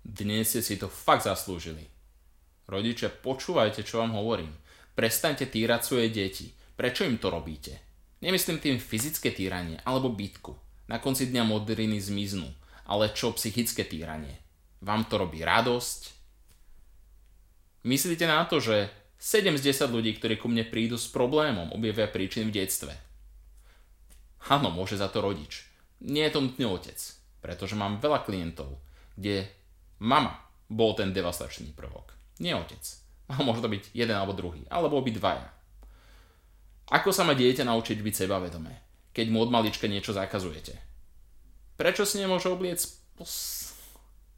Dnes ste si to fakt zaslúžili. Rodičia, počúvajte, čo vám hovorím. Prestaňte týrať svoje deti. Prečo im to robíte? Nemyslím tým fyzické týranie alebo bytku. Na konci dňa modriny zmiznú. Ale čo psychické týranie? Vám to robí radosť? Myslíte na to, že 7 z 10 ľudí, ktorí ku mne prídu s problémom, objavia príčiny v detstve. Áno, môže za to rodič. Nie je to nutný otec, pretože mám veľa klientov, kde mama bol ten devastačný prvok. Nie otec. A môže byť jeden alebo druhý, alebo dvaja. Ako sa má dieťa naučiť byť sebavedomé, keď mu od malička niečo zakazujete? Prečo si nemôže obliec pos...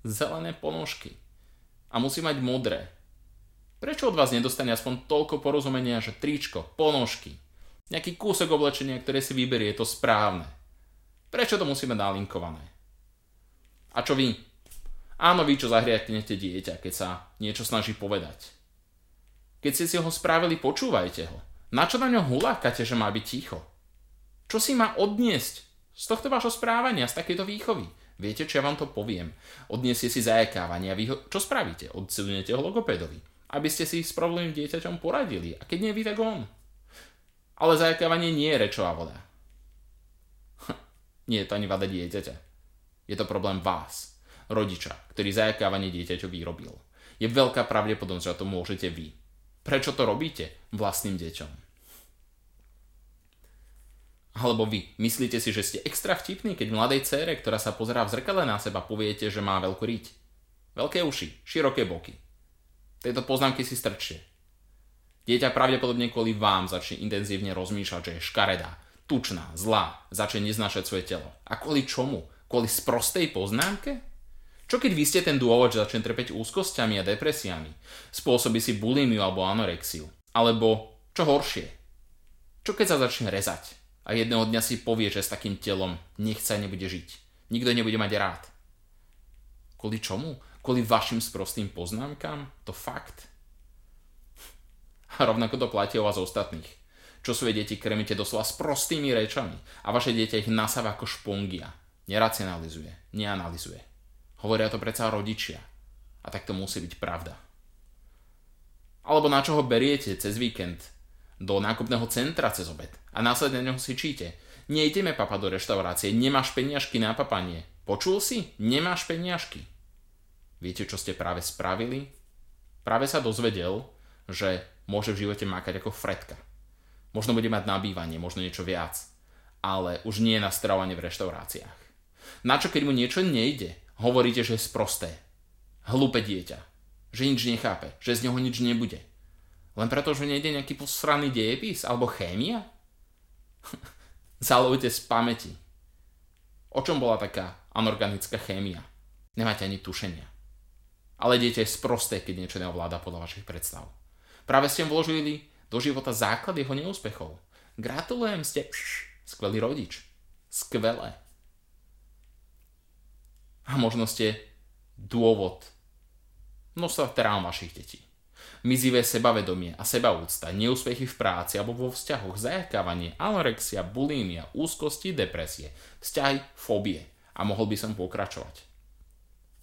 zelené ponožky? A musí mať modré. Prečo od vás nedostane aspoň toľko porozumenia, že tričko, ponožky, nejaký kúsok oblečenia, ktoré si vyberie, je to správne? Prečo to musíme nalinkované? A čo vy? Áno, vy, čo zahriatnete dieťa, keď sa niečo snaží povedať. Keď ste si ho spravili, počúvajte ho. Na čo na ňo hulákate, že má byť ticho? Čo si má odniesť z tohto vášho správania, z takejto výchovy? Viete, čo ja vám to poviem? Odniesie si zajakávanie a vy ho, čo spravíte? Odsunete ho logopédovi, aby ste si s problémom dieťaťom poradili. A keď nie vy, tak on. Ale zajakávanie nie je rečová voda. nie je to ani vada dieťaťa. Je to problém vás, rodiča, ktorý zajakávanie dieťaťu vyrobil. Je veľká pravdepodobnosť, že to môžete vy. Prečo to robíte vlastným deťom? Alebo vy myslíte si, že ste extra vtipní, keď mladej cére, ktorá sa pozerá v zrkadle na seba, poviete, že má veľkú riť. Veľké uši, široké boky. Tieto poznámky si strčte. Dieťa pravdepodobne kvôli vám začne intenzívne rozmýšľať, že je škaredá, tučná, zlá, začne neznášať svoje telo. A kvôli čomu? Kvôli sprostej poznámke? Čo keď vy ste ten dôvod, že začne trpeť úzkosťami a depresiami? Spôsobí si bulimiu alebo anorexiu? Alebo čo horšie? Čo keď sa začne rezať a jedného dňa si povie, že s takým telom nechce nebude žiť? Nikto nebude mať rád. Kvôli čomu? Kvôli vašim sprostým poznámkam? To fakt? A rovnako to platí o vás ostatných. Čo svoje deti krmíte doslova s prostými rečami a vaše dieťa ich nasáva ako špongia. Neracionalizuje, neanalizuje. Hovoria to predsa rodičia. A tak to musí byť pravda. Alebo na čo ho beriete cez víkend do nákupného centra cez obed a následne neho si číte. Nejdeme papa do reštaurácie, nemáš peniažky na papanie. Počul si? Nemáš peniažky. Viete, čo ste práve spravili? Práve sa dozvedel, že môže v živote makať ako fretka. Možno bude mať nabývanie, možno niečo viac, ale už nie na stravovanie v reštauráciách. Na čo, keď mu niečo nejde? Hovoríte, že je sprosté. Hlúpe dieťa. Že nič nechápe. Že z neho nič nebude. Len preto, že nejde nejaký posraný dejepis alebo chémia? Zalovte z pamäti. O čom bola taká anorganická chémia? Nemáte ani tušenia. Ale dieťa je sprosté, keď niečo neovláda podľa vašich predstav. Práve ste vložili do života základ jeho neúspechov. Gratulujem, ste skvelý rodič. Skvelé a možno ste dôvod množstva trám vašich detí. Mizivé sebavedomie a sebaúcta, neúspechy v práci alebo vo vzťahoch, zajakávanie, anorexia, bulímia, úzkosti, depresie, vzťahy, fóbie. A mohol by som pokračovať.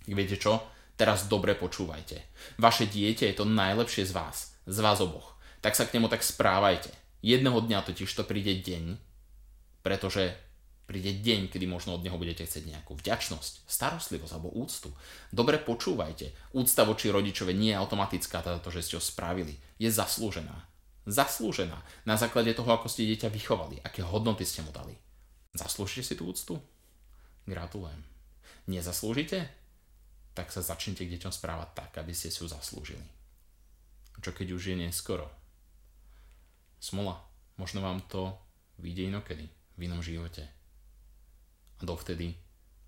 Viete čo? Teraz dobre počúvajte. Vaše dieťa je to najlepšie z vás, z vás oboch. Tak sa k nemu tak správajte. Jedného dňa totiž to príde deň, pretože príde deň, kedy možno od neho budete chcieť nejakú vďačnosť, starostlivosť alebo úctu. Dobre počúvajte. Úcta voči rodičove nie je automatická, teda to, že ste ho spravili. Je zaslúžená. Zaslúžená. Na základe toho, ako ste dieťa vychovali, aké hodnoty ste mu dali. Zaslúžite si tú úctu? Gratulujem. Nezaslúžite? Tak sa začnite k deťom správať tak, aby ste si ju zaslúžili. Čo keď už je neskoro? Smola. Možno vám to vyjde inokedy, v inom živote. A dovtedy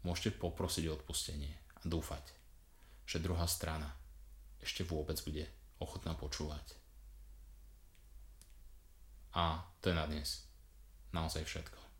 môžete poprosiť o odpustenie a dúfať, že druhá strana ešte vôbec bude ochotná počúvať. A to je na dnes naozaj všetko.